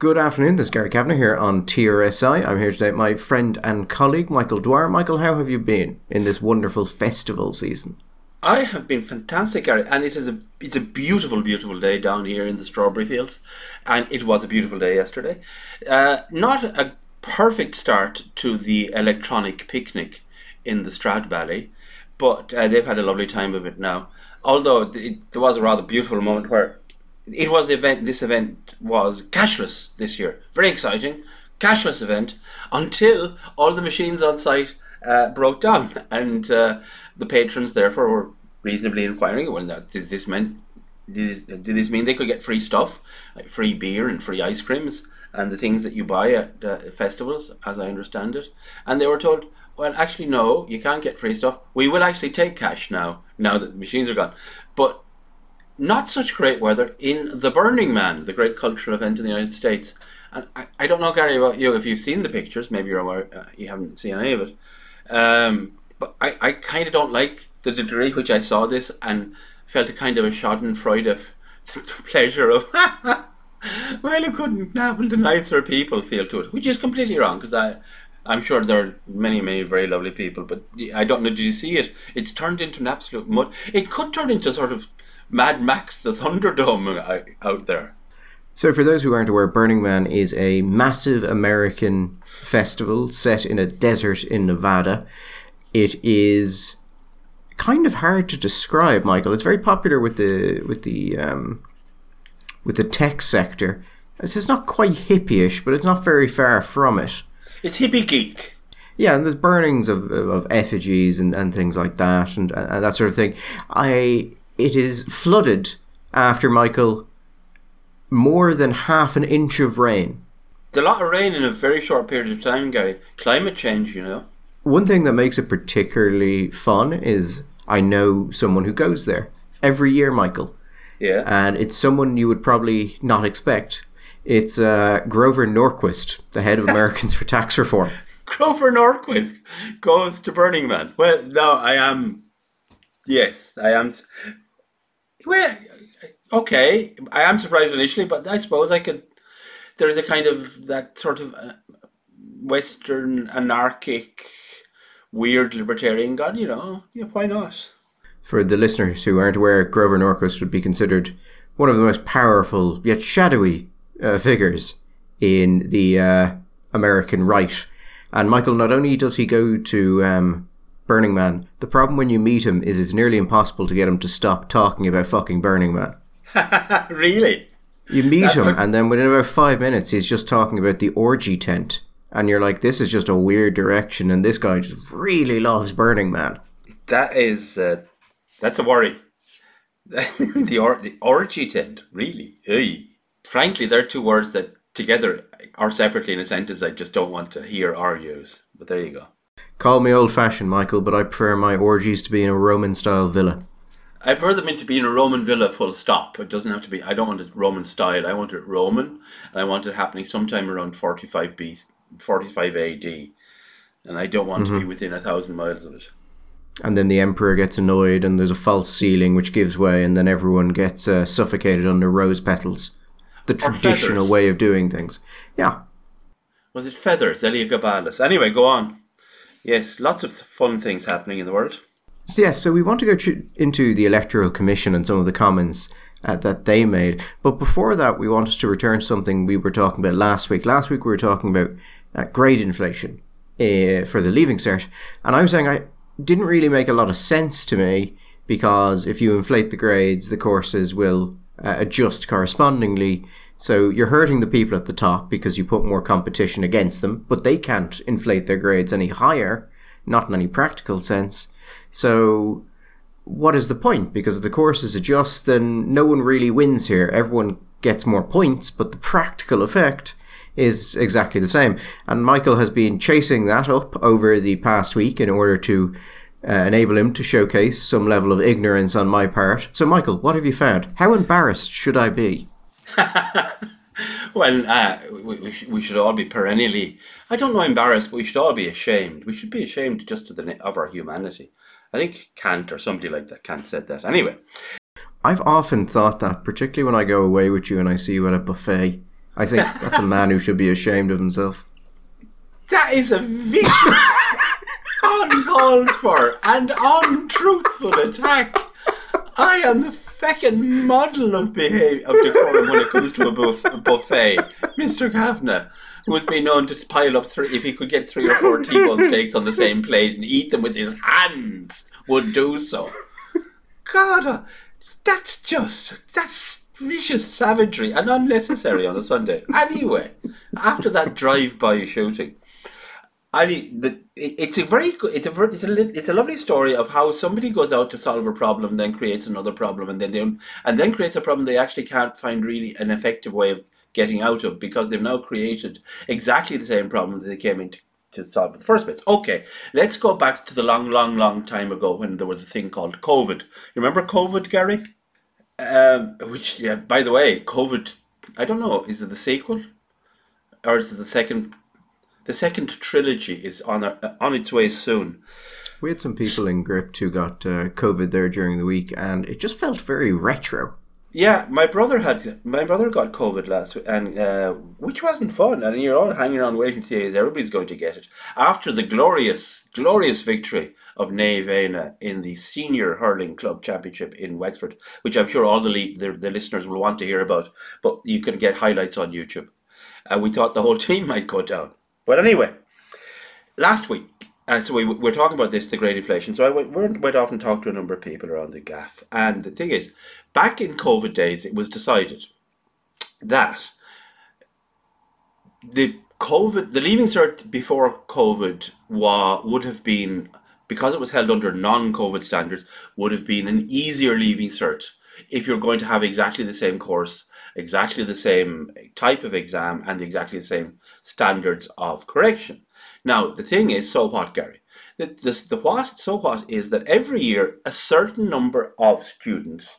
Good afternoon, this is Gary Kavanagh here on TRSI. I'm here today with my friend and colleague, Michael Dwyer. Michael, how have you been in this wonderful festival season? I have been fantastic, Gary, and it is a it's a beautiful, beautiful day down here in the strawberry fields, and it was a beautiful day yesterday. Uh, not a perfect start to the electronic picnic in the Stradbally, but uh, they've had a lovely time of it now. Although it, there was a rather beautiful moment where it was the event. This event was cashless this year. Very exciting, cashless event until all the machines on site uh, broke down, and uh, the patrons therefore were reasonably inquiring. Well, did this mean did, did this mean they could get free stuff, like free beer and free ice creams and the things that you buy at uh, festivals, as I understand it? And they were told, well, actually, no, you can't get free stuff. We will actually take cash now, now that the machines are gone. But not such great weather in the Burning Man, the great cultural event in the United States. And I, I don't know, Gary, about you, if you've seen the pictures, maybe you're aware, uh, you haven't seen any of it. Um, but I, I kind of don't like the degree which I saw this and felt a kind of a schadenfreude of pleasure of, well, it couldn't happen to nicer people feel to it, which is completely wrong because I, I'm sure there are many, many very lovely people, but I don't know. Did you see it? It's turned into an absolute mud. It could turn into sort of Mad Max, the Thunderdome out there. So, for those who aren't aware, Burning Man is a massive American festival set in a desert in Nevada. It is kind of hard to describe, Michael. It's very popular with the with the um, with the tech sector. This is not quite hippie-ish, but it's not very far from it. It's hippie geek. Yeah, and there's burnings of, of effigies and, and things like that and, and that sort of thing. I it is flooded after Michael more than half an inch of rain. It's a lot of rain in a very short period of time, Gary. Climate change, you know. One thing that makes it particularly fun is I know someone who goes there every year, Michael. Yeah. And it's someone you would probably not expect. It's uh, Grover Norquist, the head of Americans for Tax Reform. Grover Norquist goes to Burning Man. Well, no, I am. Yes, I am. Well, okay, I am surprised initially, but I suppose I could. There is a kind of that sort of uh, Western anarchic, weird libertarian god. You know, yeah, why not? For the listeners who aren't aware, Grover Norquist would be considered one of the most powerful yet shadowy uh, figures in the uh, American right. And Michael, not only does he go to um, Burning Man. The problem when you meet him is it's nearly impossible to get him to stop talking about fucking Burning Man. really? You meet That's him, what... and then within about five minutes, he's just talking about the orgy tent. And you're like, this is just a weird direction, and this guy just really loves Burning Man. That is, uh, that's a worry. the, or- the orgy tent, really? Hey. Frankly, they're two words that together or separately in a sentence I just don't want to hear or use. But there you go. Call me old fashioned, Michael, but I prefer my orgies to be in a Roman style villa. I prefer them to be in a Roman villa full stop. It doesn't have to be, I don't want it Roman style. I want it Roman, and I want it happening sometime around 45 B, 45 AD. And I don't want mm-hmm. to be mm-hmm. within a thousand miles of it. And then the emperor gets annoyed, and there's a false ceiling which gives way, and then everyone gets uh, suffocated under rose petals. The traditional way of doing things. Yeah. Was it feathers? Heliogabalus. Anyway, go on. Yes, lots of fun things happening in the world. So, yes, so we want to go tr- into the Electoral Commission and some of the comments uh, that they made. But before that, we wanted to return to something we were talking about last week. Last week, we were talking about uh, grade inflation uh, for the Leaving Cert. And I was saying I didn't really make a lot of sense to me because if you inflate the grades, the courses will uh, adjust correspondingly so you're hurting the people at the top because you put more competition against them, but they can't inflate their grades any higher, not in any practical sense. So what is the point? Because if the courses adjust, then no one really wins here. Everyone gets more points, but the practical effect is exactly the same. And Michael has been chasing that up over the past week in order to uh, enable him to showcase some level of ignorance on my part. So, Michael, what have you found? How embarrassed should I be? well, uh, we, we, we, should all be perennially, I don't know, embarrassed, but we should all be ashamed. We should be ashamed just of, the, of our humanity. I think Kant or somebody like that, Kant said that. Anyway. I've often thought that, particularly when I go away with you and I see you at a buffet I think that's a man who should be ashamed of himself. That is a vicious, uncalled for, and untruthful attack. I am the feckin' model of behavior of decorum when it comes to a, buff- a buffet, Mr. Kavanagh, who has been known to pile up three if he could get three or four T-bone steaks on the same plate and eat them with his hands, would do so. God, uh, that's just that's vicious savagery and unnecessary on a Sunday. Anyway, after that drive-by shooting. I the, it's a very it's a it's a it's a lovely story of how somebody goes out to solve a problem then creates another problem and then they and then creates a problem they actually can't find really an effective way of getting out of because they've now created exactly the same problem that they came in to, to solve in the first place. Okay, let's go back to the long, long, long time ago when there was a thing called COVID. You remember COVID, Gary? Um, which, yeah, by the way, COVID. I don't know. Is it the sequel, or is it the second the second trilogy is on a, on its way soon. We had some people in Gript who got uh, COVID there during the week, and it just felt very retro. Yeah, my brother had my brother got COVID last week, and uh, which wasn't fun. And you're all hanging around waiting to see is everybody's going to get it after the glorious, glorious victory of Naomh in the senior hurling club championship in Wexford, which I'm sure all the, the, the listeners will want to hear about. But you can get highlights on YouTube. Uh, we thought the whole team might go down. But anyway, last week, uh, so we, we're talking about this, the great inflation. So I went, went off and talked to a number of people around the gaff. And the thing is, back in COVID days, it was decided that the COVID, the leaving cert before COVID wa, would have been, because it was held under non COVID standards, would have been an easier leaving cert if you're going to have exactly the same course, exactly the same type of exam, and exactly the same standards of correction. Now, the thing is, so what, Gary? The, the, the what, so what is that every year a certain number of students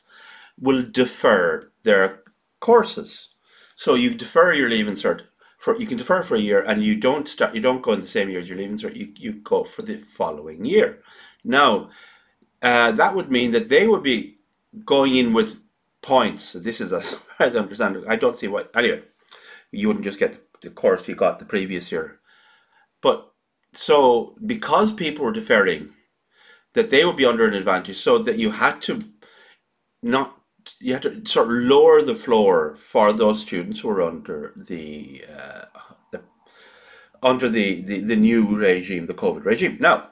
will defer their courses. So you defer your leaving cert for you can defer for a year and you don't start you don't go in the same year as your leaving cert, you, you go for the following year. Now uh, that would mean that they would be going in with points. This is as far as I understand. I don't see why anyway, you wouldn't just get the course you got the previous year. But so because people were deferring, that they would be under an advantage, so that you had to not you had to sort of lower the floor for those students who are under the uh, the under the, the, the new regime, the COVID regime. Now,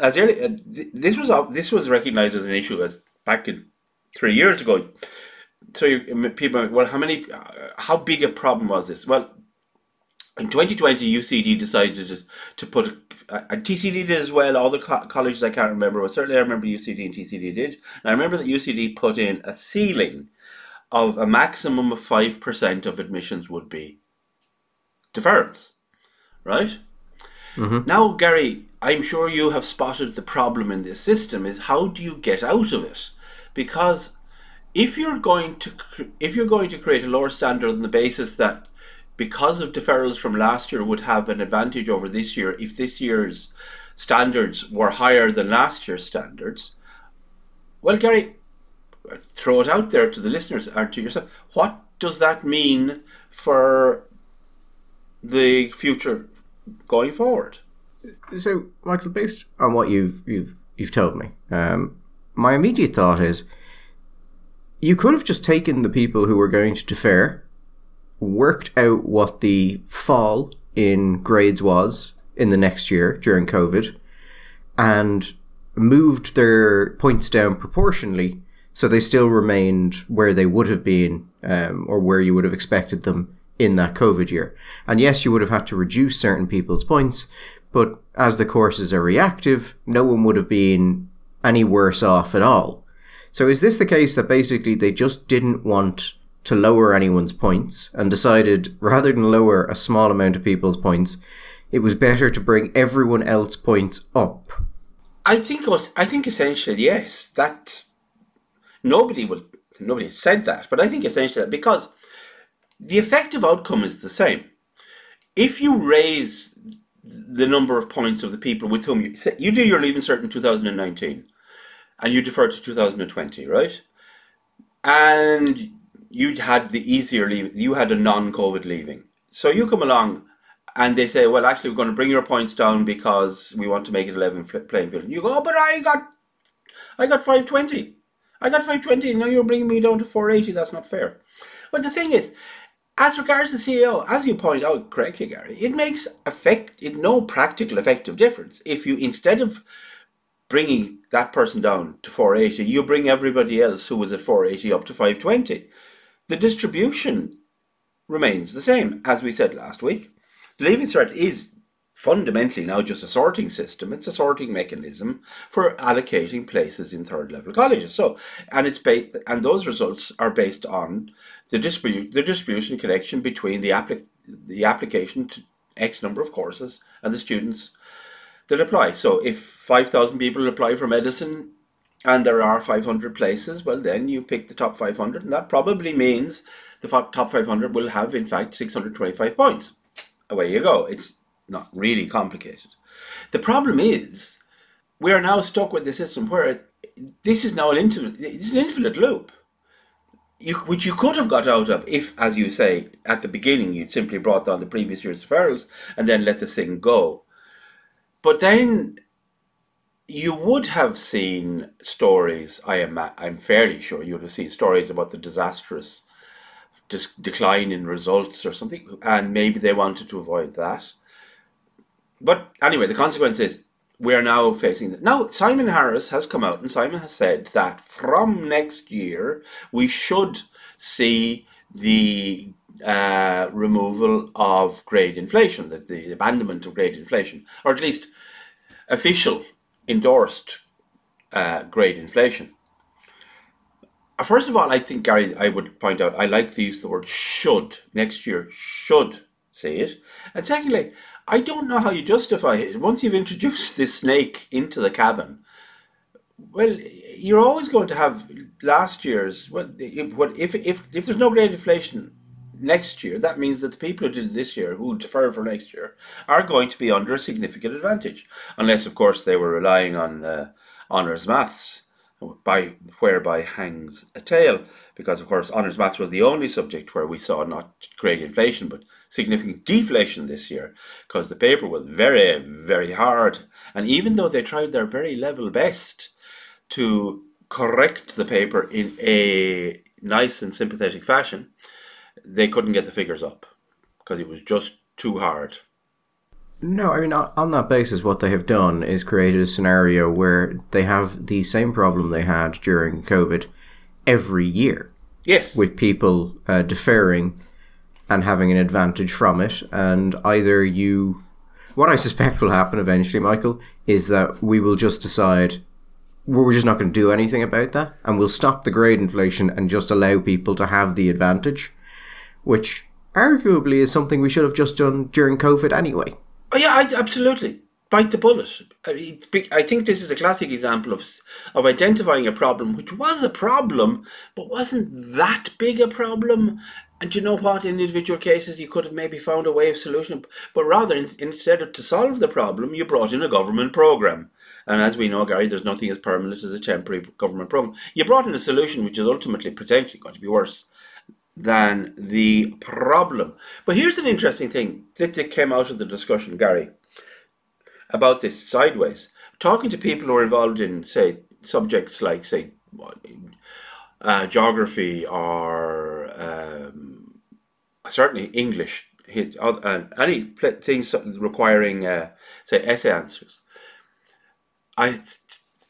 as early, uh, this was this was recognized as an issue as back in three years ago. So you, people, well, how many, uh, how big a problem was this? Well, in 2020, UCD decided to, to put, and TCD did as well, all the co- colleges I can't remember, but certainly I remember UCD and TCD did. And I remember that UCD put in a ceiling of a maximum of 5% of admissions would be deferrals, right? Mm-hmm. Now, Gary, I'm sure you have spotted the problem in this system is how do you get out of it? Because if you're going to if you're going to create a lower standard on the basis that because of deferrals from last year would have an advantage over this year if this year's standards were higher than last year's standards. Well, Gary, throw it out there to the listeners and to yourself. What does that mean for the future going forward? So, Michael, based on what you've you've you've told me, um, my immediate thought is you could have just taken the people who were going to defer worked out what the fall in grades was in the next year during COVID and moved their points down proportionally so they still remained where they would have been um, or where you would have expected them in that COVID year. And yes, you would have had to reduce certain people's points, but as the courses are reactive, no one would have been any worse off at all. So is this the case that basically they just didn't want to lower anyone's points and decided rather than lower a small amount of people's points, it was better to bring everyone else's points up. I think I think essentially yes. That nobody will nobody said that, but I think essentially that because the effective outcome is the same. If you raise the number of points of the people with whom you you do your leaving cert in 2019 and you defer to 2020, right? And you had the easier leave. You had a non-COVID leaving, so you come along, and they say, "Well, actually, we're going to bring your points down because we want to make it eleven playing field." You go, oh, "But I got, I got five twenty. I got five twenty, and now you're bringing me down to four eighty. That's not fair." But the thing is, as regards the CAO, as you point out correctly, Gary, it makes effect it no practical effective difference if you instead of bringing that person down to 480, you bring everybody else who was at 480 up to 520. The distribution remains the same, as we said last week. The leaving cert is fundamentally now just a sorting system. It's a sorting mechanism for allocating places in third level colleges. So, and it's based, and those results are based on the distribute the distribution connection between the applic the application to X number of courses and the students that apply. So if 5,000 people apply for medicine and there are 500 places, well, then you pick the top 500, and that probably means the top 500 will have, in fact, 625 points. Away you go. It's not really complicated. The problem is we are now stuck with the system where this is now an infinite, it's an infinite loop. You, which you could have got out of if, as you say, at the beginning you'd simply brought down the previous year's deferrals and then let the thing go. But then you would have seen stories. I am I'm fairly sure you would have seen stories about the disastrous dis- decline in results or something, and maybe they wanted to avoid that. But anyway, the consequence is we are now facing that. Now, Simon Harris has come out and Simon has said that from next year we should see the uh, removal of grade inflation, the, the abandonment of grade inflation, or at least official endorsed uh, grade inflation. Uh, first of all, I think, Gary, I would point out, I like to use the word should. Next year, should say it. And secondly, I don't know how you justify it. Once you've introduced this snake into the cabin, well, you're always going to have last year's. Well, if if if there's no grade inflation next year, that means that the people who did it this year, who defer for next year, are going to be under a significant advantage, unless, of course, they were relying on uh, honours maths, by whereby hangs a tale. Because, of course, honours maths was the only subject where we saw not great inflation but significant deflation this year, because the paper was very, very hard, and even though they tried their very level best to correct the paper in a nice and sympathetic fashion they couldn't get the figures up because it was just too hard. No, I mean, on that basis, what they have done is created a scenario where they have the same problem they had during COVID every year. Yes. With people uh, deferring and having an advantage from it. And either you. What I suspect will happen eventually, Michael, is that we will just decide we're just not going to do anything about that and we'll stop the grade inflation and just allow people to have the advantage which arguably is something we should have just done during COVID anyway. Oh yeah, I, absolutely. Bite the bullet. I, I think this is a classic example of of identifying a problem, which was a problem, but wasn't that big a problem. And you know what? In individual cases, you could have maybe found a way of solution, but rather instead of to solve the problem, you brought in a government program. And as we know, Gary, there's nothing as permanent as a temporary government program. You brought in a solution which is ultimately potentially going to be worse than the problem. But here's an interesting thing that came out of the discussion, Gary, about this sideways. Talking to people who are involved in, say, subjects like, say, uh, geography or um, certainly English, and uh, any things requiring, uh, say, essay answers. I,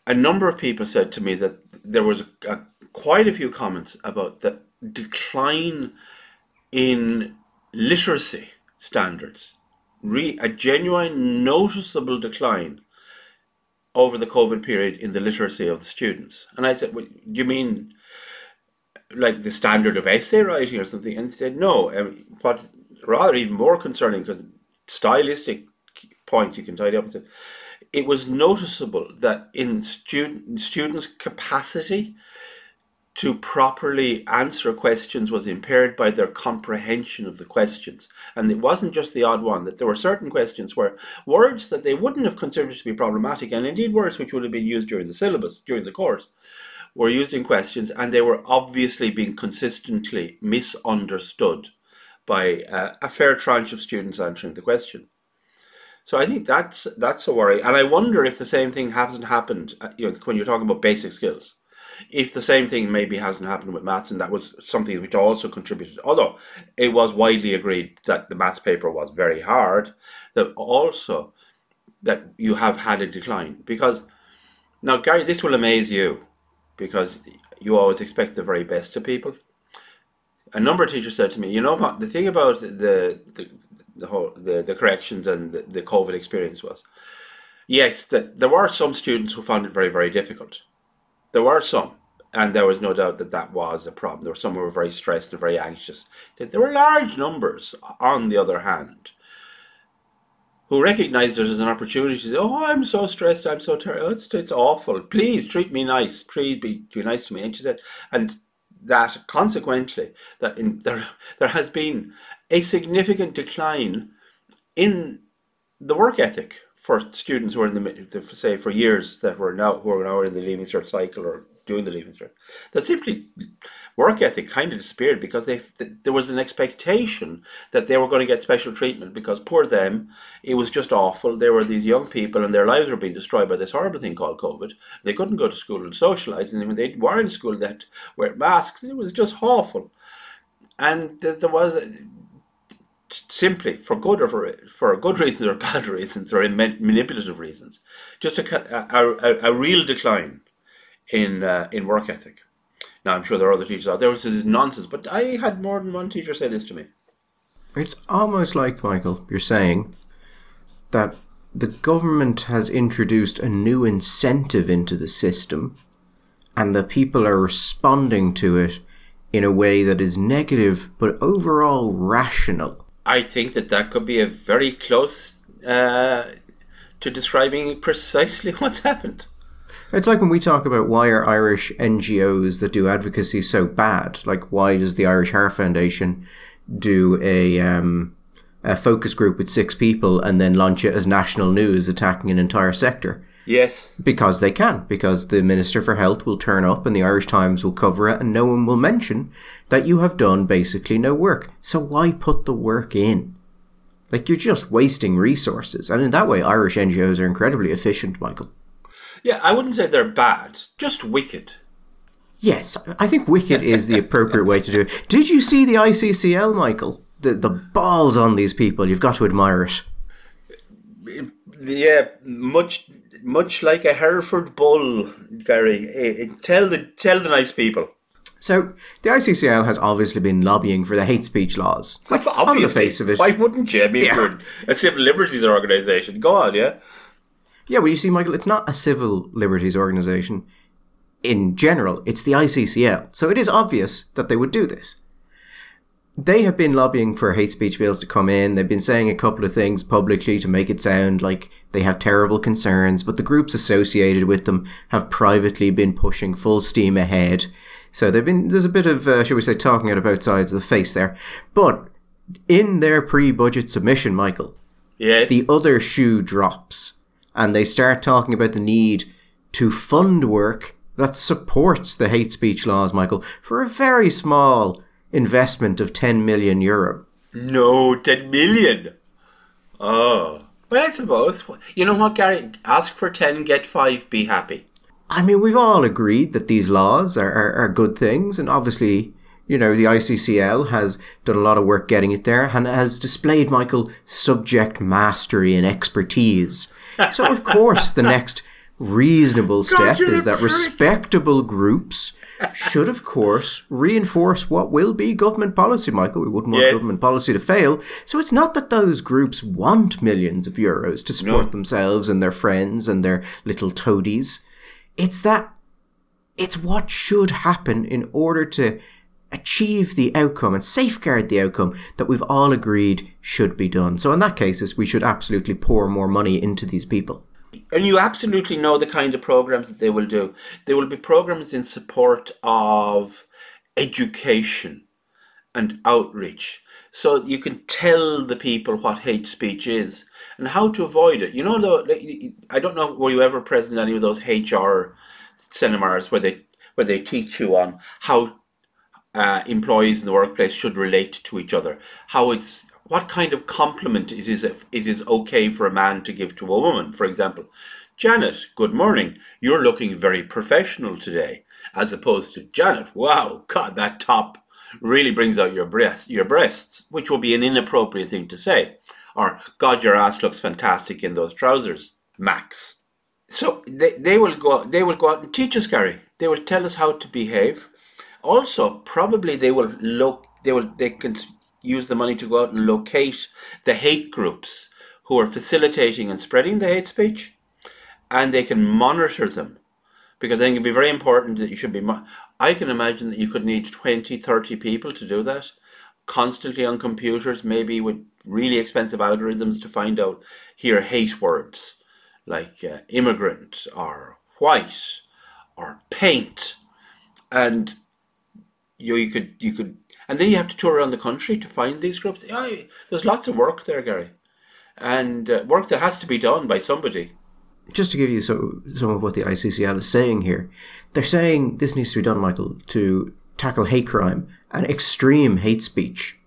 a number of people said to me that there was a, a, quite a few comments about the decline in literacy standards, re- a genuine noticeable decline over the COVID period in the literacy of the students. And I said, well, do you mean like the standard of essay writing or something? And he said, no. I mean, what rather even more concerning, because stylistic points you can tidy up it was noticeable that in student students' capacity to properly answer questions was impaired by their comprehension of the questions. And it wasn't just the odd one, that there were certain questions where words that they wouldn't have considered to be problematic, and indeed words which would have been used during the syllabus, during the course, were using questions and they were obviously being consistently misunderstood by uh, a fair tranche of students answering the question. So I think that's that's a worry, and I wonder if the same thing hasn't happened. Uh, you know, when you're talking about basic skills, if the same thing maybe hasn't happened with maths, and that was something which also contributed. Although it was widely agreed that the maths paper was very hard, that also that you have had a decline because now Gary, this will amaze you because you always expect the very best of people. A number of teachers said to me, "You know what? The thing about the the, the whole the, the corrections and the, the COVID experience was, yes, that there were some students who found it very very difficult. There were some, and there was no doubt that that was a problem. There were some who were very stressed and very anxious. There were large numbers, on the other hand, who recognized it as an opportunity to say, "Oh, I'm so stressed. I'm so terrible. It's it's awful. Please treat me nice. Please be, be nice to me." And she said, and that consequently, that in, there there has been a significant decline in the work ethic for students who are in the say for years that were now who are now in the leaving cert cycle or doing the leaving cert. That simply work ethic kind of disappeared because they there was an expectation that they were going to get special treatment because poor them, it was just awful. There were these young people and their lives were being destroyed by this horrible thing called COVID. They couldn't go to school and socialize, and when they were in school, that wear masks. It was just awful, and there was simply for good or for for good reasons or bad reasons or manipulative reasons, just a, a, a, real decline in uh, in work ethic. Now, I'm sure there are other teachers out there who say this is nonsense, but I had more than one teacher say this to me. It's almost like, Michael, you're saying that the government has introduced a new incentive into the system and the people are responding to it in a way that is negative but overall rational. I think that that could be a very close uh, to describing precisely what's happened. It's like when we talk about why are Irish NGOs that do advocacy so bad? Like, why does the Irish Heart Foundation do a um, a focus group with six people and then launch it as national news attacking an entire sector? Yes. Because they can. Because the Minister for Health will turn up and the Irish Times will cover it and no one will mention that you have done basically no work. So why put the work in? Like, you're just wasting resources. And in that way, Irish NGOs are incredibly efficient, Michael. Yeah, I wouldn't say they're bad, just wicked. Yes, I think wicked is the appropriate way to do it. Did you see the ICCL, Michael? The the balls on these people. You've got to admire it. Yeah, much much like a Hereford bull, Gary. Eh, eh, tell the tell the nice people. So the ICCL has obviously been lobbying for the hate speech laws. Like, on the face of it, why wouldn't you? I mean, yeah. a civil liberties organisation. Go on, yeah. Yeah, well, you see, Michael, it's not a civil liberties organization in general, it's the ICCL. So it is obvious that they would do this. They have been lobbying for hate speech bills to come in. They've been saying a couple of things publicly to make it sound like they have terrible concerns, but the groups associated with them have privately been pushing full steam ahead. So they've been, there's a bit of, uh, shall we say, talking out of both sides of the face there. But in their pre-budget submission, Michael, yes. the other shoe drops and they start talking about the need to fund work that supports the hate speech laws, Michael, for a very small investment of 10 million euro. No, 10 million. Oh. Well, I suppose. You know what, Gary? Ask for 10, get 5, be happy. I mean, we've all agreed that these laws are, are, are good things, and obviously, you know, the ICCL has done a lot of work getting it there and has displayed, Michael, subject mastery and expertise so, of course, the next reasonable step God, is that prick. respectable groups should, of course, reinforce what will be government policy, Michael. We wouldn't want government policy to fail. So it's not that those groups want millions of euros to support no. themselves and their friends and their little toadies. It's that it's what should happen in order to achieve the outcome and safeguard the outcome that we've all agreed should be done. So in that case, we should absolutely pour more money into these people. And you absolutely know the kind of programs that they will do. There will be programs in support of education and outreach. So you can tell the people what hate speech is and how to avoid it. You know, though, I don't know, were you ever present at any of those HR seminars where they where they teach you on how uh, employees in the workplace should relate to each other, how it's what kind of compliment it is it is okay for a man to give to a woman. For example, Janet, good morning. You're looking very professional today, as opposed to Janet. Wow, God, that top really brings out your breast, your breasts, which will be an inappropriate thing to say. Or God, your ass looks fantastic in those trousers, Max. So they, they will go they will go out and teach us, Gary. They will tell us how to behave. Also, probably they will look they will they can use the money to go out and locate the hate groups who are facilitating and spreading the hate speech, and they can monitor them because I think it'd be very important that you should be. Mo- I can imagine that you could need 20, 30 people to do that, constantly on computers, maybe with really expensive algorithms to find out here hate words like uh, immigrant or white or paint, and you you could you could and then you have to tour around the country to find these groups. Yeah, there's lots of work there, Gary, and uh, work that has to be done by somebody just to give you so, some of what the ICCL is saying here, they're saying this needs to be done, Michael, to tackle hate crime and extreme hate speech.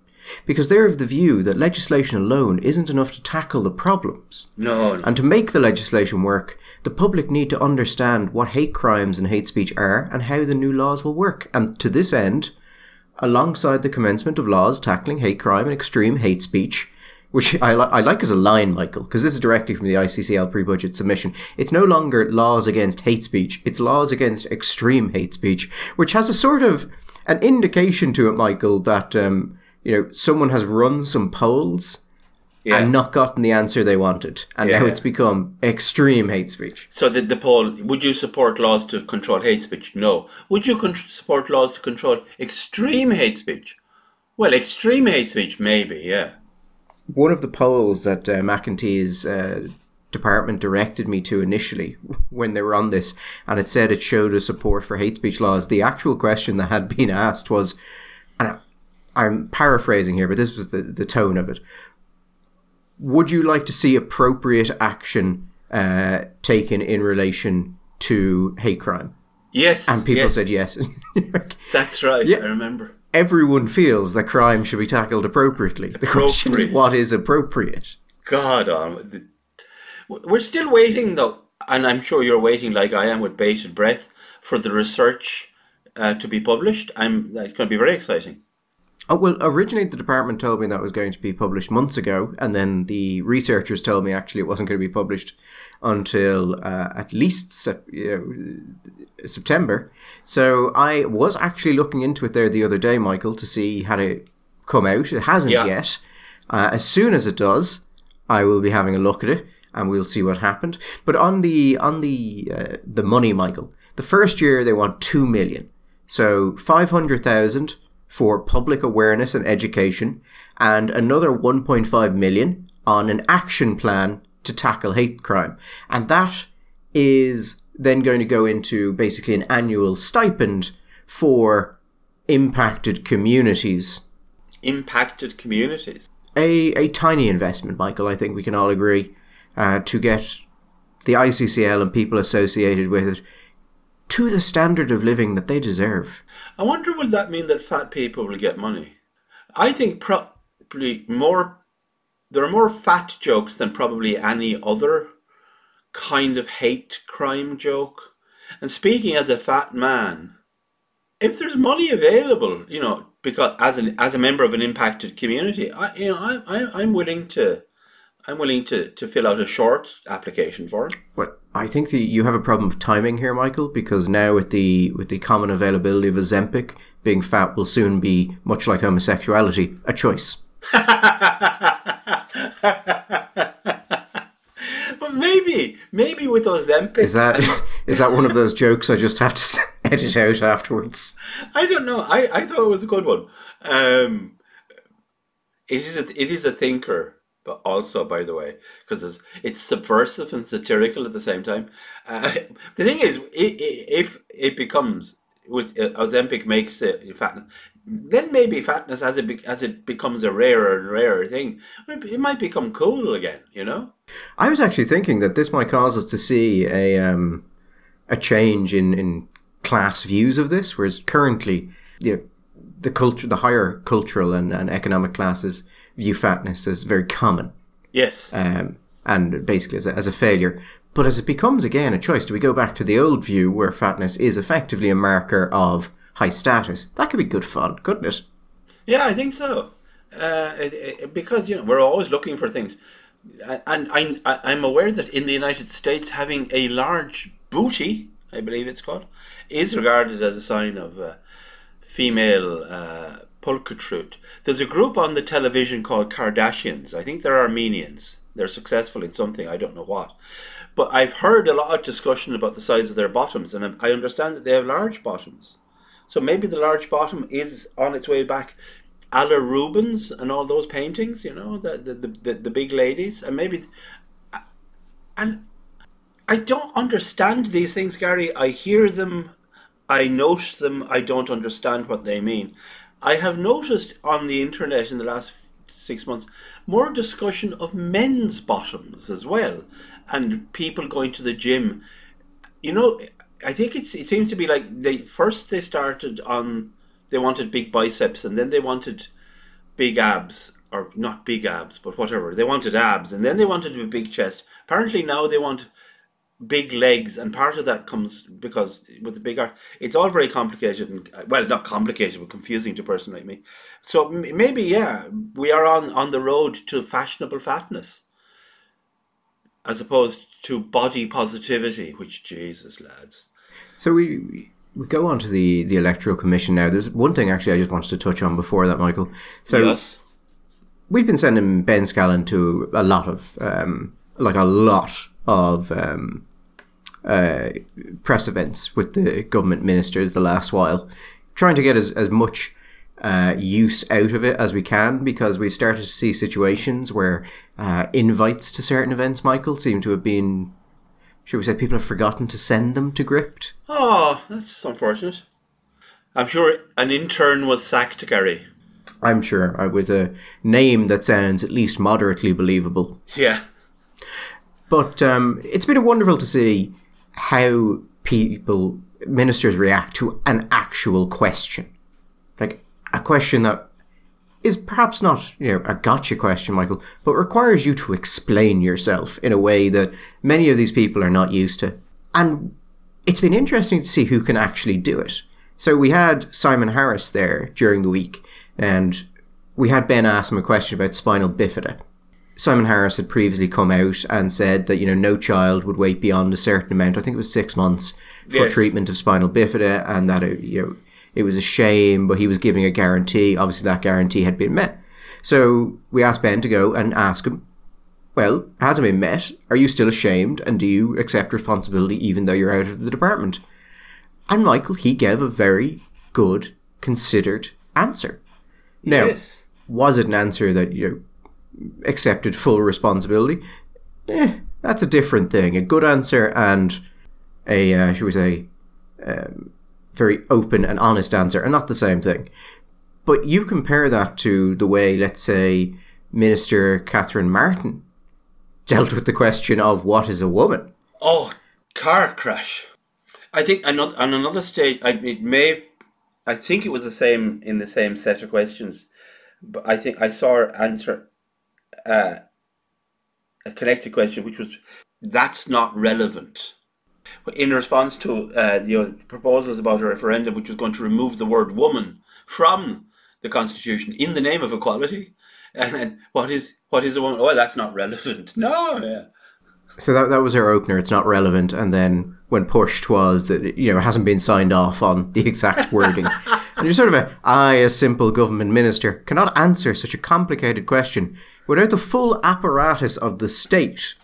Because they're of the view that legislation alone isn't enough to tackle the problems. No. And to make the legislation work, the public need to understand what hate crimes and hate speech are and how the new laws will work. And to this end, alongside the commencement of laws tackling hate crime and extreme hate speech, which I, li- I like as a line, Michael, because this is directly from the ICCL pre-budget submission. It's no longer laws against hate speech; it's laws against extreme hate speech, which has a sort of an indication to it, Michael, that um, you know someone has run some polls Yeah. and not gotten the answer they wanted, and now it's become extreme hate speech. So the, the poll, would you support laws to control hate speech? No. Would you con- support laws to control extreme hate speech? Well, extreme hate speech, maybe, yeah. One of the polls that uh, McEntee's uh, department directed me to initially when they were on this, and it said it showed a support for hate speech laws. The actual question that had been asked was, and I'm paraphrasing here, but this was the, the tone of it. Would you like to see appropriate action uh, taken in relation to hate crime? Yes. And people yes, said yes. That's right, Yeah. I remember. Everyone feels that crime should be tackled appropriately. The question is what is appropriate? God, on. the- We're still waiting, though, and I'm sure you're waiting like I am with bated breath for the research uh, to be published. I'm. That's going to be very exciting. Oh, well, originally the department told me that was going to be published months ago, and then the researchers told me actually it wasn't going to be published until uh, at least sep- you know, September. So I was actually looking into it there the other day, Michael, to see had it come out. It hasn't Yeah. yet. Uh, as soon as it does, I will be having a look at it, and we'll see what happened. But on the on the uh, the money, Michael, the first year they want two million, so five hundred thousand for public awareness and education, and another 1.5 million on an action plan to tackle hate crime. And that is then going to go into basically an annual stipend for impacted communities. Impacted communities. A, a tiny investment, Michael, I think we can all agree, uh, to get the ICCL and people associated with it to the standard of living that they deserve. I wonder will that mean that fat people will get money? I think probably more. There are more fat jokes than probably any other kind of hate crime joke. And speaking as a fat man, if there's money available, you know, because as an as a member of an impacted community, I you know I, I I'm willing to. I'm willing to, to fill out a short application for it. Well, I think that you have a problem of timing here, Michael, because now with the with the common availability of Ozempic, being fat will soon be much like homosexuality, a choice. But maybe, maybe with Ozempic, Is that is that one of those jokes I just have to edit out afterwards? I don't know. I, I thought it was a good one. Um, it is a, it is a thinker, but also, by the way, because it's, it's subversive and satirical at the same time. Uh, the thing is, if it becomes with uh, Ozempic makes it fatness, then maybe fatness as it be, as it becomes a rarer and rarer thing, it might become cool again. You know? I was actually thinking that this might cause us to see a um, a change in, in class views of this, whereas currently, you know, the culture, the higher cultural and, and economic classes view fatness as very common. Yes. Um, and basically as a, as a failure. But as it becomes again a choice, do we go back to the old view where fatness is effectively a marker of high status? That could be good fun, couldn't it? Yeah, I think so. Uh, it, it, because you know we're always looking for things, and I, I'm aware that in the United States having a large booty, I believe it's called, is regarded as a sign of uh, female uh, pulchritude. There's a group on the television called Kardashians. I think they're Armenians. They're successful in something I don't know what, but I've heard a lot of discussion about the size of their bottoms, and I understand that they have large bottoms. So maybe the large bottom is on its way back Alla Rubens and all those paintings, you know, the the, the, the big ladies, and maybe, and I don't understand these things, Gary. I hear them, I note them, I don't understand what they mean. I have noticed on the internet in the last six months more discussion of men's bottoms as well, and people going to the gym. You know, I think it's it seems to be like they first they started on they wanted big biceps and then they wanted big abs or not big abs but whatever they wanted abs and then they wanted a big chest apparently now they want big legs and part of that comes because with the bigger it's all very complicated and well not complicated but confusing to a person like me so maybe yeah we are on on the road to fashionable fatness as opposed to body positivity which jesus lads so we we go on to the the electoral commission now. There's one thing actually I just wanted to touch on before that, Michael. So yes. we've been sending Ben Scallon to a lot of um, like a lot of um, uh, press events with the government ministers the last while, trying to get as as much. Uh, use out of it as we can because we started to see situations where uh, invites to certain events, Michael, seem to have been should we say people have forgotten to send them to Gript? Oh, that's unfortunate. I'm sure an intern was sacked, Gary. I'm sure. Uh, with a name that sounds at least moderately believable. Yeah. But um, it's been wonderful to see how people, ministers, react to an actual question. Like a question that is perhaps not you know a gotcha question, Michael, but requires you to explain yourself in a way that many of these people are not used to. And it's been interesting to see who can actually do it. So we had Simon Harris there during the week, and we had Ben ask him a question about spina bifida. Simon Harris had previously come out and said that you know no child would wait beyond a certain amount. I think it was six months for yes. treatment of spina bifida, and that it, you know it was a shame, but he was giving a guarantee. Obviously, that guarantee had been met. So we asked Ben to go and ask him, well, has it been met? Are you still ashamed? And do you accept responsibility even though you're out of the department? And Michael, he gave a very good, considered answer. Now, yes. was it an answer that you accepted full responsibility? Eh, that's a different thing. A good answer and a, uh, should we say, um, very open and honest answer are not the same thing. But you compare that to the way, let's say, Minister Catherine Martin dealt with the question of what is a woman. Oh, car crash. I think another on another stage, I, it may, I think it was the same in the same set of questions, but I think I saw her answer uh, a connected question, which was, "That's not relevant." in response to uh, know, proposals about a referendum which was going to remove the word woman from the constitution in the name of equality. And what is what is a woman? Oh, that's not relevant. No, yeah. So that that was our opener. It's not relevant, and then when pushed was that you know it hasn't been signed off on the exact wording, and you're sort of a I, a simple government minister, cannot answer such a complicated question without the full apparatus of the state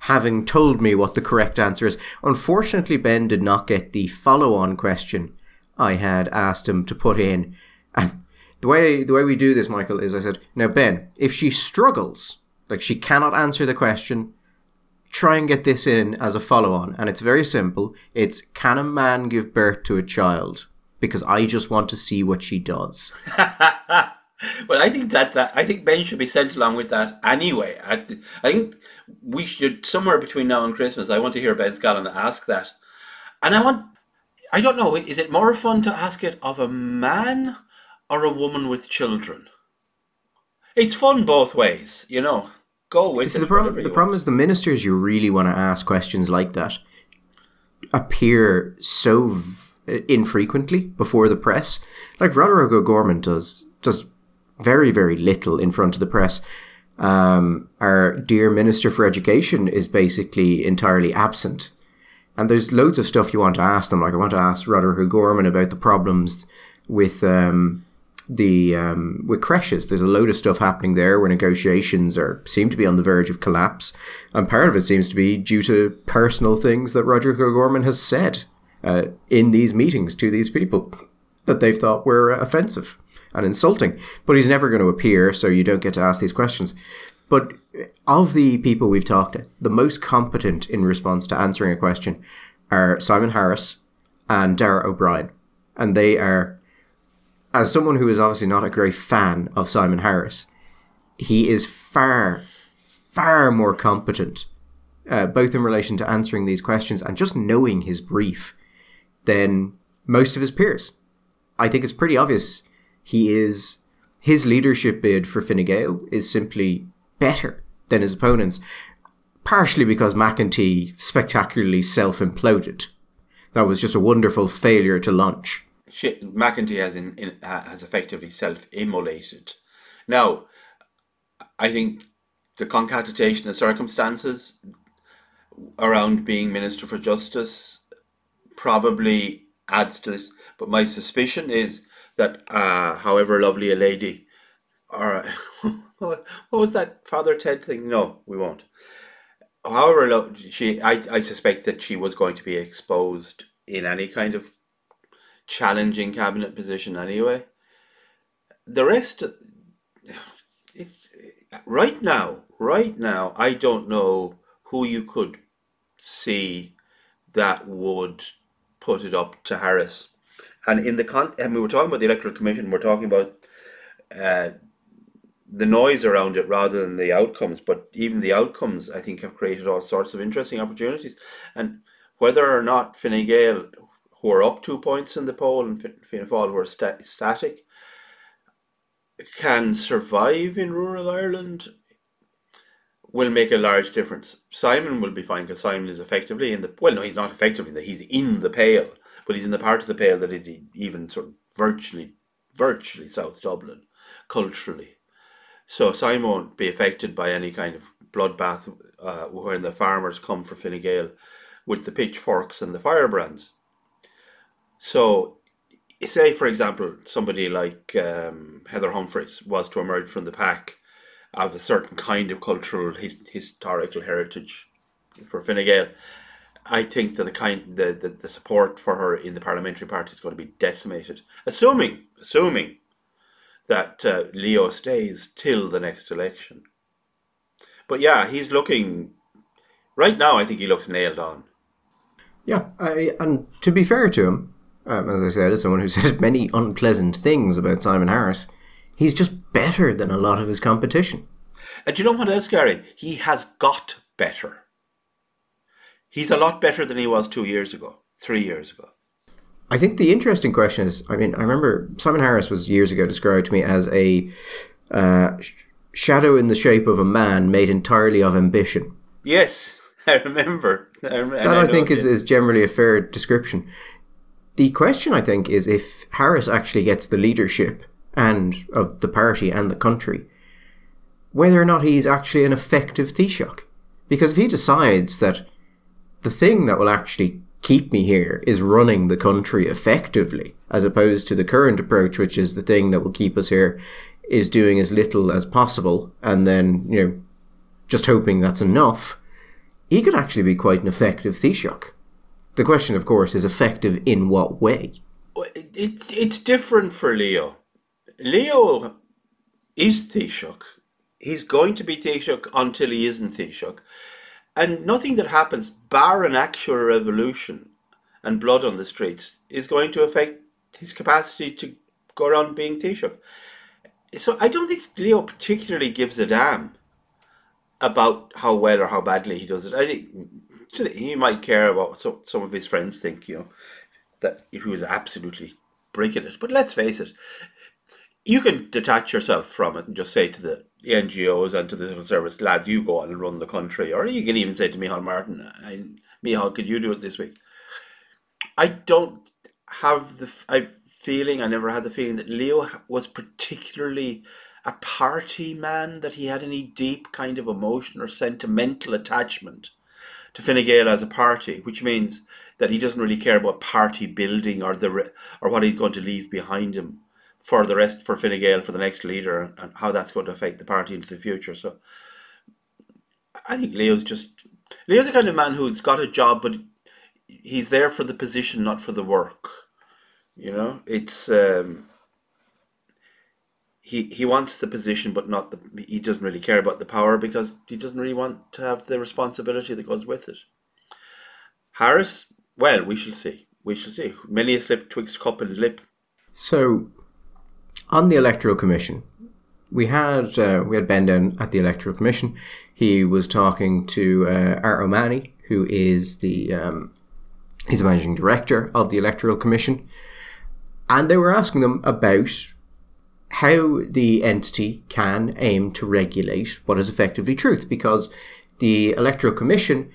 having told me what the correct answer is. Unfortunately, Ben did not get the follow on question I had asked him to put in. And the way the way we do this, Michael, is I said, Now Ben, if she struggles, like she cannot answer the question, try and get this in as a follow on. And it's very simple. It's can a man give birth to a child? Because I just want to see what she does. well, I think that, that I think Ben should be sent along with that anyway. I, I think we should somewhere between now and Christmas. I want to hear Ben Scallon ask that, and I want. I don't know. Is it more fun to ask it of a man or a woman with children? It's fun both ways, you know. Go with it. the problem, the problem is the ministers you really want to ask questions like that appear so v- infrequently before the press. Like Roderick O'Gorman does does very very little in front of the press. Um, our dear minister for education is basically entirely absent, and there's loads of stuff you want to ask them. Like I want to ask Roderick O'Gorman about the problems with um, the um, with creches. There's a load of stuff happening there where negotiations are seem to be on the verge of collapse, and part of it seems to be due to personal things that Roderick O'Gorman has said uh, in these meetings to these people that they've thought were offensive and insulting. But he's never going to appear, so you don't get to ask these questions. But of the people we've talked to, the most competent in response to answering a question are Simon Harris and Darragh O'Brien, and they are as someone who is obviously not a great fan of Simon Harris, he is far, far more competent, uh, both in relation to answering these questions and just knowing his brief, than most of his peers. I think it's pretty obvious he is his leadership bid for Fine Gael is simply better than his opponents, partially because McEntee spectacularly self imploded. That was just a wonderful failure to launch she, McEntee has in, in, has effectively self-immolated. Now, I think the concatenation of circumstances around being Minister for Justice probably adds to this. But my suspicion is that, uh, however lovely a lady, or what was that Father Ted thing? No, we won't. However, lo- she, I, I suspect that she was going to be exposed in any kind of challenging cabinet position anyway. The rest, it's right now. Right now, I don't know who you could see that would put it up to Harris. And in the con, I mean, we're talking about the electoral commission. We're talking about uh, the noise around it rather than the outcomes. But even the outcomes, I think, have created all sorts of interesting opportunities. And whether or not Fine Gael who are up two points in the poll and Fianna Fáil who are st- static can survive in rural Ireland will make a large difference. Simon will be fine because Simon is effectively in the well, no, he's not effectively in the, he's in the pale, but he's in the part of the pale that is even sort of virtually, virtually South Dublin culturally. So Simon won't be affected by any kind of bloodbath uh, when the farmers come for Fine Gael with the pitchforks and the firebrands. So, say for example, somebody like um, Heather Humphreys was to emerge from the pack of a certain kind of cultural his, historical heritage for Fine Gael. I think that the kind the, the, the support for her in the parliamentary party is going to be decimated, assuming assuming that uh, Leo stays till the next election. But yeah, he's looking right now. I think he looks nailed on. Yeah, I, and to be fair to him, um, as I said, as someone who says many unpleasant things about Simon Harris, he's just better than a lot of his competition. And do you know what else, Gary? He has got better. He's a lot better than he was two years ago, three years ago. I think the interesting question is I mean, I remember Simon Harris was years ago described to me as a uh, shadow in the shape of a man made entirely of ambition. Yes, I remember. I rem- that I, I think is, is generally a fair description. The question, I think, is if Harris actually gets the leadership and of the party and the country, whether or not he's actually an effective Taoiseach. Because if he decides that the thing that will actually keep me here is running the country effectively, as opposed to the current approach, which is the thing that will keep us here, is doing as little as possible, and then, you know, just hoping that's enough, he could actually be quite an effective Taoiseach. The question, of course, is effective in what way? It, it, it's different for Leo. Leo is Taoiseach. He's going to be Taoiseach until he isn't Taoiseach. And nothing that happens, bar an actual revolution and blood on the streets, is going to affect his capacity to go around being Taoiseach. So I don't think Leo particularly gives a damn about how well or how badly he does it. I think he might care about what some of his friends think, you know. that he was absolutely breaking it. But let's face it, you can detach yourself from it and just say to the NGOs and to the civil service, lads, you go on and run the country. Or you can even say to Micheál Martin, Micheál, could you do it this week? I don't have the I feeling, I never had the feeling that Leo was particularly a party man, that he had any deep kind of emotion or sentimental attachment to Fine Gael as a party, which means that he doesn't really care about party building or the or what he's going to leave behind him for the rest for Fine Gael for the next leader and how that's going to affect the party into the future. So I think Leo's just Leo's the kind of man who's got a job, but he's there for the position, not for the work. You know, it's um, he he wants the position, but not the. He doesn't really care about the power because he doesn't really want to have the responsibility that goes with it. Harris, well, we shall see. We shall see. Many a slip twixt cup and lip. So, on the electoral commission, we had uh, we had Ben down at the electoral commission. He was talking to uh, Art O'Mahony, who is the um, he's the managing director of the electoral commission, and they were asking them about how the entity can aim to regulate what is effectively truth because the Electoral Commission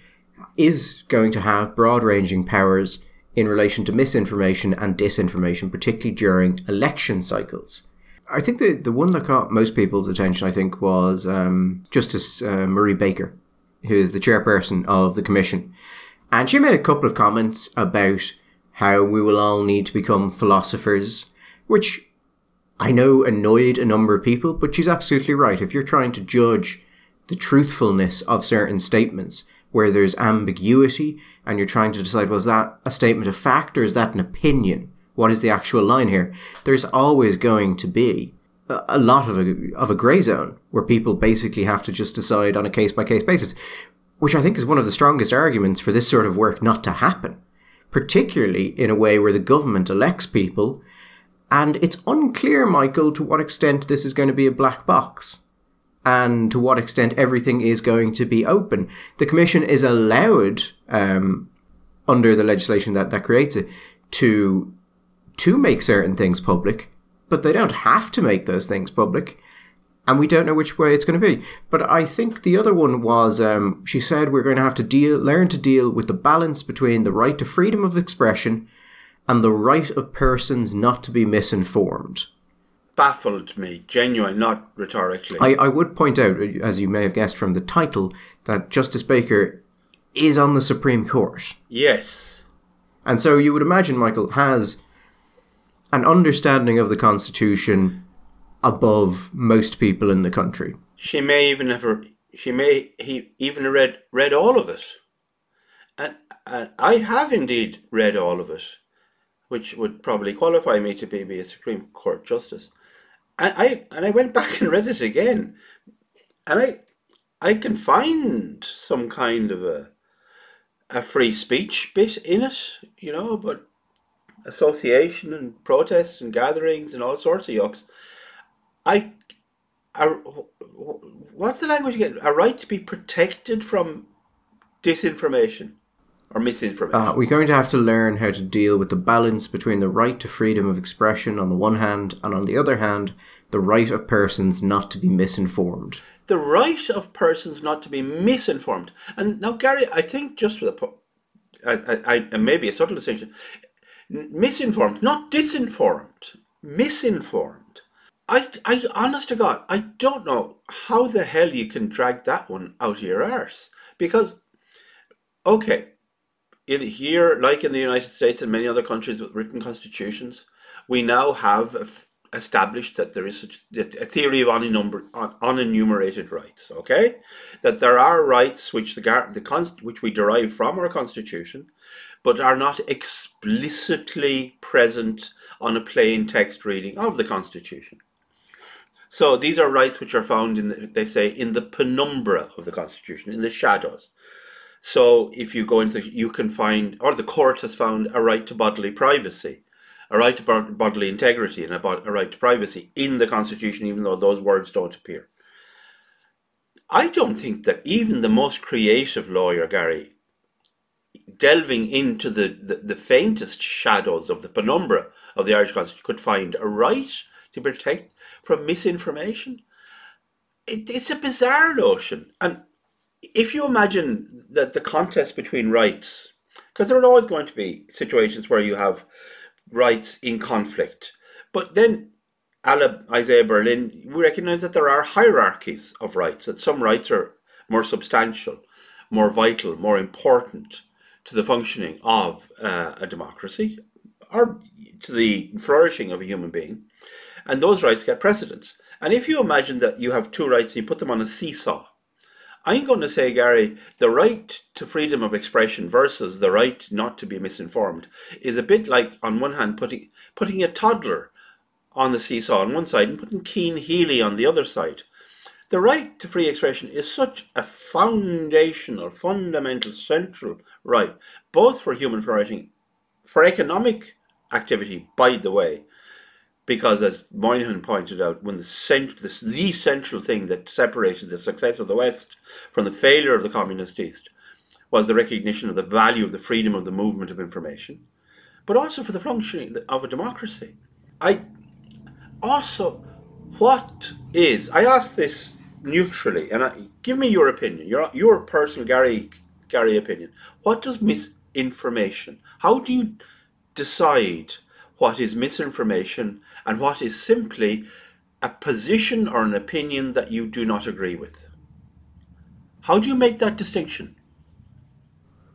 is going to have broad ranging powers in relation to misinformation and disinformation, particularly during election cycles. I think the, the one that caught most people's attention, I think, was um, Justice uh, Marie Baker, who is the chairperson of the commission. And she made a couple of comments about how we will all need to become philosophers, which I know annoyed a number of people, but she's absolutely right. If you're trying to judge the truthfulness of certain statements where there's ambiguity and you're trying to decide was that a statement of fact or is that an opinion? What is the actual line here? There's always going to be a lot of a, of a grey zone where people basically have to just decide on a case by case basis, which I think is one of the strongest arguments for this sort of work not to happen, particularly in a way where the government elects people and it's unclear, Michael, to what extent this is going to be a black box and to what extent everything is going to be open. The Commission is allowed, um, under the legislation that, that creates it, to, to make certain things public, but they don't have to make those things public. And we don't know which way it's going to be. But I think the other one was um, she said we're going to have to deal, learn to deal with the balance between the right to freedom of expression and the right of persons not to be misinformed. Baffled me, genuine, not rhetorically. I, I would point out, as you may have guessed from the title, that Justice Baker is on the Supreme Court. Yes. And so you would imagine Michael has an understanding of the Constitution above most people in the country. She may even have she may he even read read all of it. And, and I have indeed read all of it which would probably qualify me to be, be a Supreme Court justice. And I and I went back and read it again, and I I can find some kind of a a free speech bit in it, you know, but association and protests and gatherings and all sorts of yucks. I, I what's the language again? A right to be protected from disinformation or misinformation. Uh, we're going to have to learn how to deal with the balance between the right to freedom of expression on the one hand, and on the other hand, the right of persons not to be misinformed. The right of persons not to be misinformed. And now, Gary, I think just for the, I, I, I maybe a subtle distinction, misinformed, not disinformed, misinformed. I, I, honest to God, I don't know how the hell you can drag that one out of your arse. Because, okay, in here, like in the United States and many other countries with written constitutions, we now have established that there is such, a theory of unenumerated rights. Okay, that there are rights which the the which we derive from our constitution, but are not explicitly present on a plain text reading of the constitution. So these are rights which are found in, the, they say, in the penumbra of the constitution, in the shadows. So if you go into, you can find, or the court has found a right to bodily privacy, a right to bodily integrity, and a, a right to privacy in the Constitution, even though those words don't appear. I don't think that even the most creative lawyer, Gary, delving into the, the, the faintest shadows of the penumbra of the Irish Constitution could find a right to protect from misinformation. It, it's a bizarre notion. And if you imagine that the contest between rights, because there are always going to be situations where you have rights in conflict, but then Isaiah Berlin, we recognize that there are hierarchies of rights, that some rights are more substantial, more vital, more important to the functioning of uh, a democracy or to the flourishing of a human being, and those rights get precedence. And if you imagine that you have two rights and you put them on a seesaw, I'm going to say, Gary, the right to freedom of expression versus the right not to be misinformed is a bit like, on one hand, putting putting a toddler on the seesaw on one side and putting Cian Healy on the other side. The right to free expression is such a foundational, fundamental, central right, both for human flourishing, for economic activity, by the way, because as Moynihan pointed out, when the, cent- the, the central thing that separated the success of the West from the failure of the communist East was the recognition of the value of the freedom of the movement of information, but also for the functioning of a democracy. I also, what is? I ask this neutrally, and I, give me your opinion, your your personal Gary Gary opinion. What does misinformation? How do you decide what is misinformation and what is simply a position or an opinion that you do not agree with? How do you make that distinction?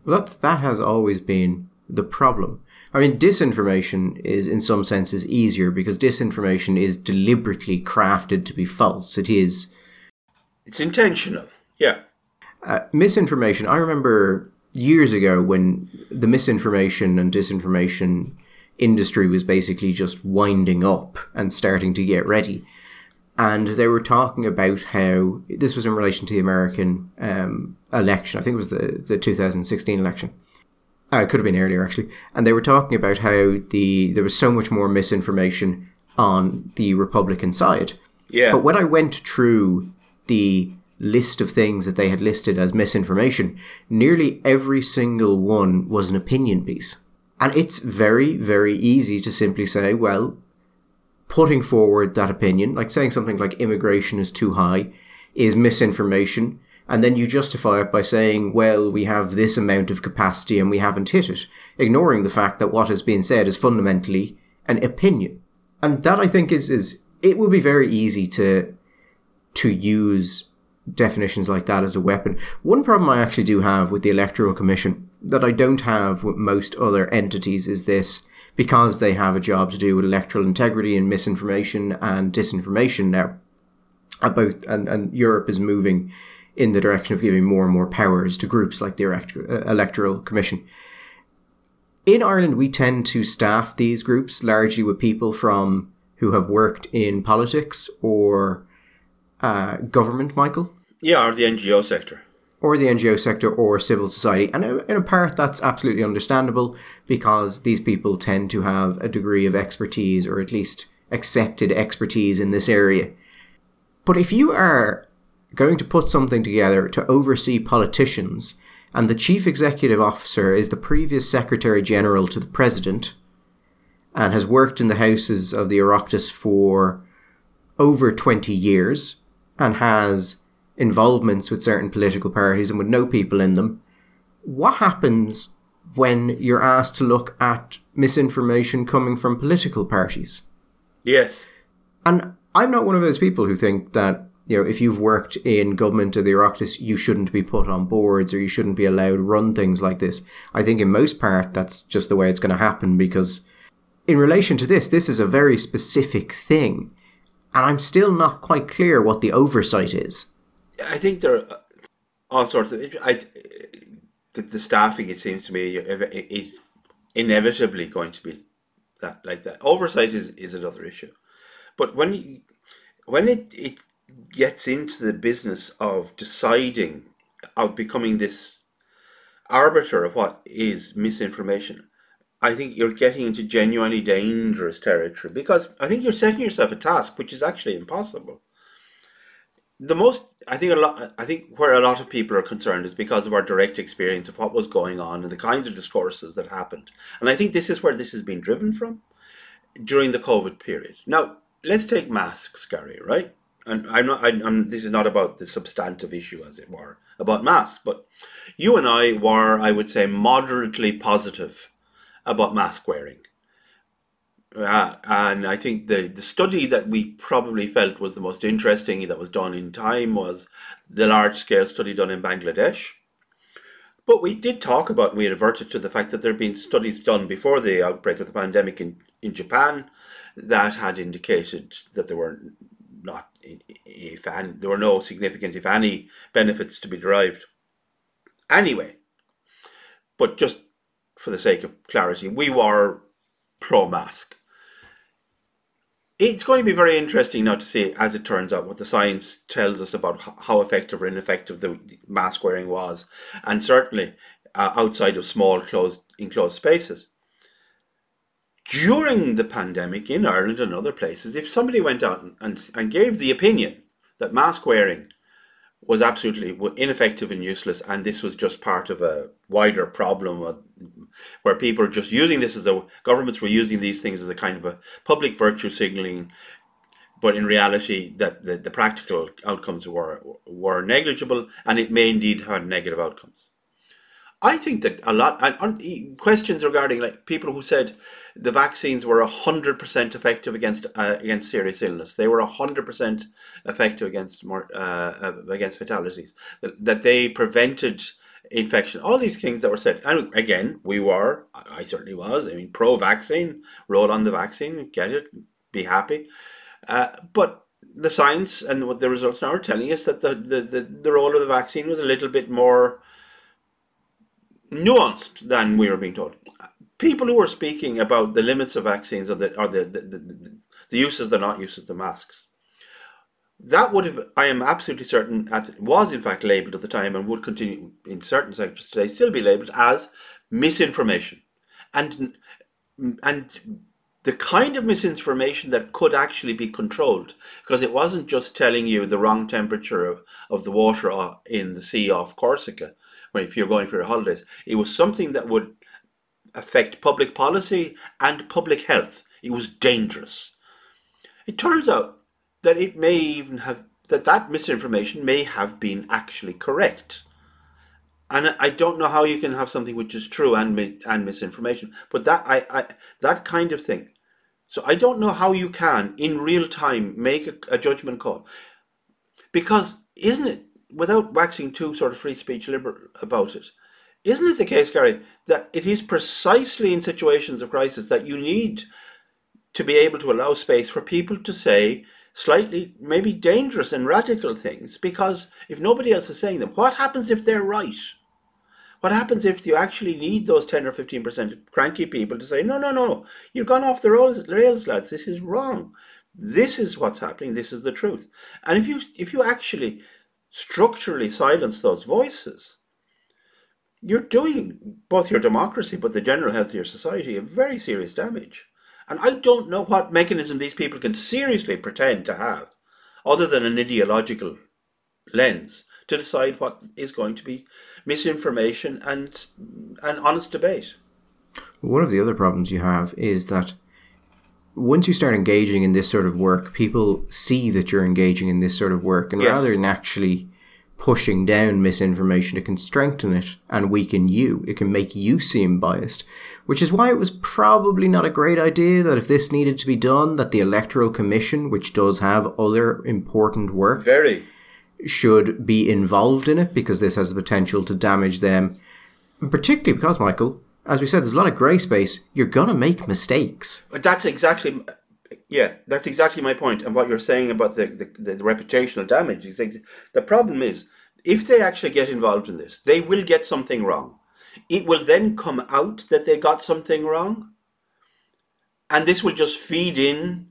Well, that, that has always been the problem. I mean, disinformation is in some senses easier because disinformation is deliberately crafted to be false. It is. It's intentional. Yeah. Uh, misinformation. I remember years ago when the misinformation and disinformation industry was basically just winding up and starting to get ready. And they were talking about how this was in relation to the American um, election. I think it was the, the 2016 election uh, it could have been earlier actually, and they were talking about how the there was so much more misinformation on the Republican side. Yeah. But when I went through the list of things that they had listed as misinformation, nearly every single one was an opinion piece. And it's very, very easy to simply say, well, putting forward that opinion, like saying something like immigration is too high, is misinformation and then you justify it by saying, well, we have this amount of capacity and we haven't hit it, ignoring the fact that what has been said is fundamentally an opinion. And that I think is, is, it would be very easy to, to use definitions like that as a weapon. One problem I actually do have with the Electoral Commission that I don't have with most other entities is this because they have a job to do with electoral integrity and misinformation and disinformation now about and, and Europe is moving in the direction of giving more and more powers to groups like the uh, Electoral Commission. In Ireland, we tend to staff these groups largely with people from who have worked in politics or uh, government, Michael. Yeah, or the NGO sector. Or the NGO sector or civil society. And in a part, that's absolutely understandable because these people tend to have a degree of expertise or at least accepted expertise in this area. But if you are going to put something together to oversee politicians, and the chief executive officer is the previous secretary general to the president and has worked in the houses of the Oireachtas for over 20 years and has involvements with certain political parties and would know people in them. What happens when you're asked to look at misinformation coming from political parties? Yes. And I'm not one of those people who think that you know, if you've worked in government or the Oireachtas, you shouldn't be put on boards or you shouldn't be allowed to run things like this. I think in most part, that's just the way it's going to happen because in relation to this, this is a very specific thing. And I'm still not quite clear what the oversight is. I think there are uh, all sorts of. I, the, the staffing, it seems to me, is inevitably going to be that like that. Oversight is, is another issue. But when you, when it, it gets into the business of deciding, of becoming this arbiter of what is misinformation, I think you're getting into genuinely dangerous territory because I think you're setting yourself a task which is actually impossible. the most I think a lot I think where a lot of people are concerned is because of our direct experience of what was going on and the kinds of discourses that happened. And I think this is where this has been driven from during the COVID period. Now, let's take masks, Gary, right? And I'm not I, am this is not about the substantive issue as it were about masks, but you and I were I would say moderately positive about mask wearing. Uh, and I think the, the study that we probably felt was the most interesting that was done in time was the large scale study done in Bangladesh. But we did talk about, we adverted to the fact that there had been studies done before the outbreak of the pandemic in, in Japan that had indicated that there were not, if any, there were no significant, if any, benefits to be derived. Anyway, but just for the sake of clarity, we were pro mask it's going to be very interesting now to see, as it turns out, what the science tells us about how effective or ineffective the mask wearing was, and certainly uh, outside of small, closed, enclosed spaces. During the pandemic in Ireland and other places, if somebody went out and, and, and gave the opinion that mask wearing was absolutely ineffective and useless, and this was just part of a wider problem where people are just using this as the governments were using these things as a kind of a public virtue signaling, but in reality, that the, the practical outcomes were were negligible, and it may indeed have negative outcomes. I think that a lot questions regarding like people who said the vaccines were hundred percent effective against uh, against serious illness. They were hundred percent effective against more uh, uh, against fatalities. That, that they prevented infection. All these things that were said, and again, we were. I certainly was. I mean, pro-vaccine, roll on the vaccine, get it, be happy. Uh, but the science and what the results now are telling us that the, the, the, the role of the vaccine was a little bit more nuanced than we were being told. People who were speaking about the limits of vaccines or the or the the, the, the uses, the not uses, the masks. That would have, I am absolutely certain, was in fact labelled at the time and would continue in certain sectors today, still be labelled as misinformation, and and the kind of misinformation that could actually be controlled because it wasn't just telling you the wrong temperature of, of the water uh, in the sea off Corsica if you're going for your holidays. It was something that would affect public policy and public health. It was dangerous. It turns out that it may even have that that misinformation may have been actually correct. And I don't know how you can have something which is true and and misinformation, but that I, I that kind of thing. So I don't know how you can in real time make a, a judgment call, because isn't it without waxing too sort of free speech liberal about it, isn't it the case, Gary, that it is precisely in situations of crisis that you need to be able to allow space for people to say slightly, maybe dangerous and radical things? Because if nobody else is saying them, what happens if they're right? What happens if you actually need those 10 or 15% cranky people to say, no, no, no, you've gone off the rails, lads, this is wrong. This is what's happening, this is the truth. And if you if you actually structurally silence those voices, you're doing both your democracy but the general health of your society a very serious damage. And I don't know what mechanism these people can seriously pretend to have, other than an ideological lens, to decide what is going to be misinformation and an honest debate. One of the other problems you have is that once you start engaging in this sort of work, people see that you're engaging in this sort of work, and yes. rather than actually pushing down misinformation, it can strengthen it and weaken you. It can make you seem biased, which is why it was probably not a great idea that if this needed to be done, that the Electoral Commission, which does have other important work, very should be involved in it because this has the potential to damage them. And particularly because, Michael, as we said, there's a lot of grey space. You're gonna make mistakes. But that's exactly, yeah, that's exactly my point. And what you're saying about the the, the reputational damage. The problem is, if they actually get involved in this, they will get something wrong. It will then come out that they got something wrong, and this will just feed in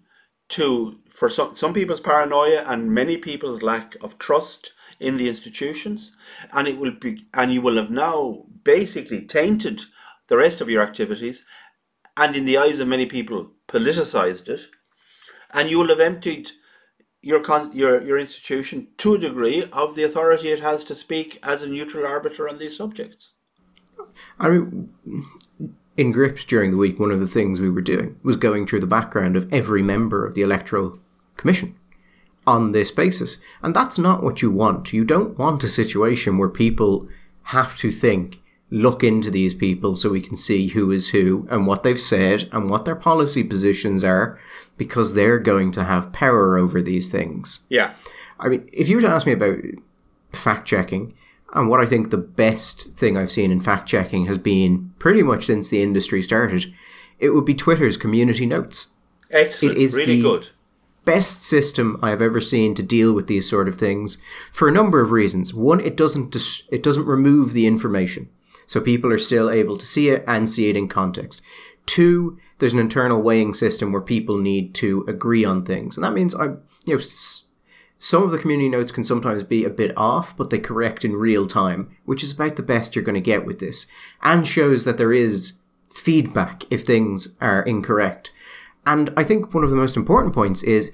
to for some some people's paranoia and many people's lack of trust in the institutions, and it will be and you will have now basically tainted the rest of your activities, and in the eyes of many people, politicized it, and you will have emptied your your your institution to a degree of the authority it has to speak as a neutral arbiter on these subjects. I mean, in Gript during the week, one of the things we were doing was going through the background of every member of the electoral commission on this basis, and that's not what you want. You don't want a situation where people have to think look into these people so we can see who is who and what they've said and what their policy positions are because they're going to have power over these things. Yeah. I mean, if you were to ask me about fact checking and what I think the best thing I've seen in fact checking has been pretty much since the industry started, it would be Twitter's community notes. Excellent. It is really good. Best system I have ever seen to deal with these sort of things for a number of reasons. One, it doesn't dis- it doesn't remove the information. So people are still able to see it and see it in context. Two, there's an internal weighing system where people need to agree on things. And that means I, you know, some of the community notes can sometimes be a bit off, but they correct in real time, which is about the best you're going to get with this and shows that there is feedback if things are incorrect. And I think one of the most important points is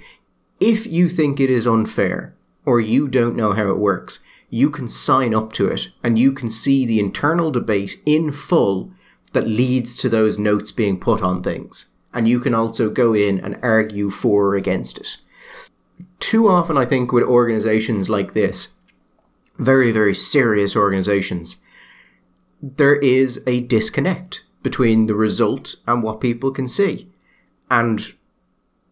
if you think it is unfair or you don't know how it works, you can sign up to it and you can see the internal debate in full that leads to those notes being put on things. And you can also go in and argue for or against it. Too often, I think, with organizations like this, very, very serious organizations, there is a disconnect between the result and what people can see. And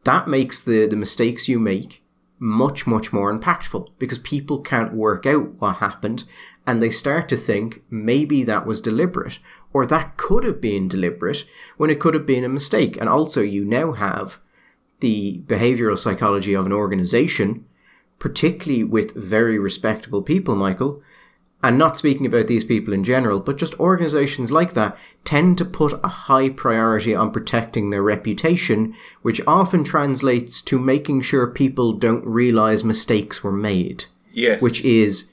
that makes the, the mistakes you make much, much more impactful because people can't work out what happened and they start to think maybe that was deliberate or that could have been deliberate when it could have been a mistake. And also, you now have the behavioral psychology of an organization, particularly with very respectable people, Michael, and not speaking about these people in general, but just organizations like that tend to put a high priority on protecting their reputation, which often translates to making sure people don't realize mistakes were made. Yes. Which is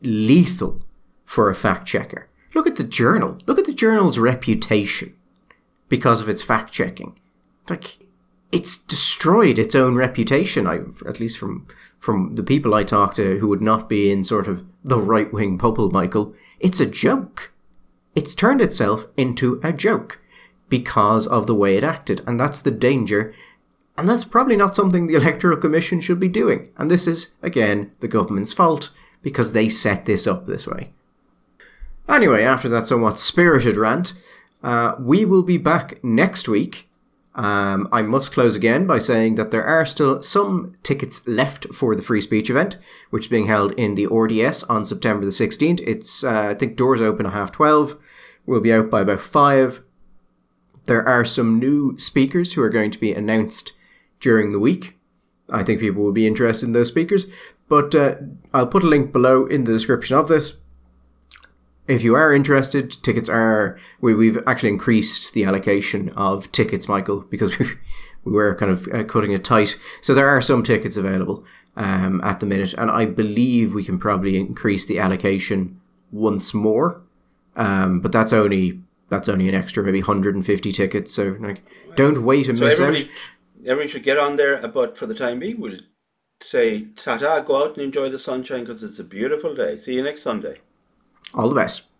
lethal for a fact checker. Look at the journal. Look at the journal's reputation because of its fact checking. Like, it's destroyed its own reputation. I, at least from from the people I talk to who would not be in sort of the right wing bubble, Michael, it's a joke. It's turned itself into a joke because of the way it acted, and that's the danger. And that's probably not something the Electoral Commission should be doing. And this is, again, the government's fault because they set this up this way. Anyway, after that somewhat spirited rant, uh, we will be back next week um, I must close again by saying that there are still some tickets left for the free speech event, which is being held in the RDS on September the 16th. It's, uh, I think, doors open at half 12. We'll be out by about 5. There are some new speakers who are going to be announced during the week. I think people will be interested in those speakers, but uh, I'll put a link below in the description of this if you are interested, tickets are we, we've actually increased the allocation of tickets, Michael, because we, we were kind of uh, cutting it tight. So there are some tickets available um, at the minute, and I believe we can probably increase the allocation once more. Um, but that's only that's only an extra maybe 150 tickets. So like, don't wait and so miss everybody, out. Everybody should get on there, but for the time being, we'll say ta-ta, go out and enjoy the sunshine because it's a beautiful day. See you next Sunday. All the best.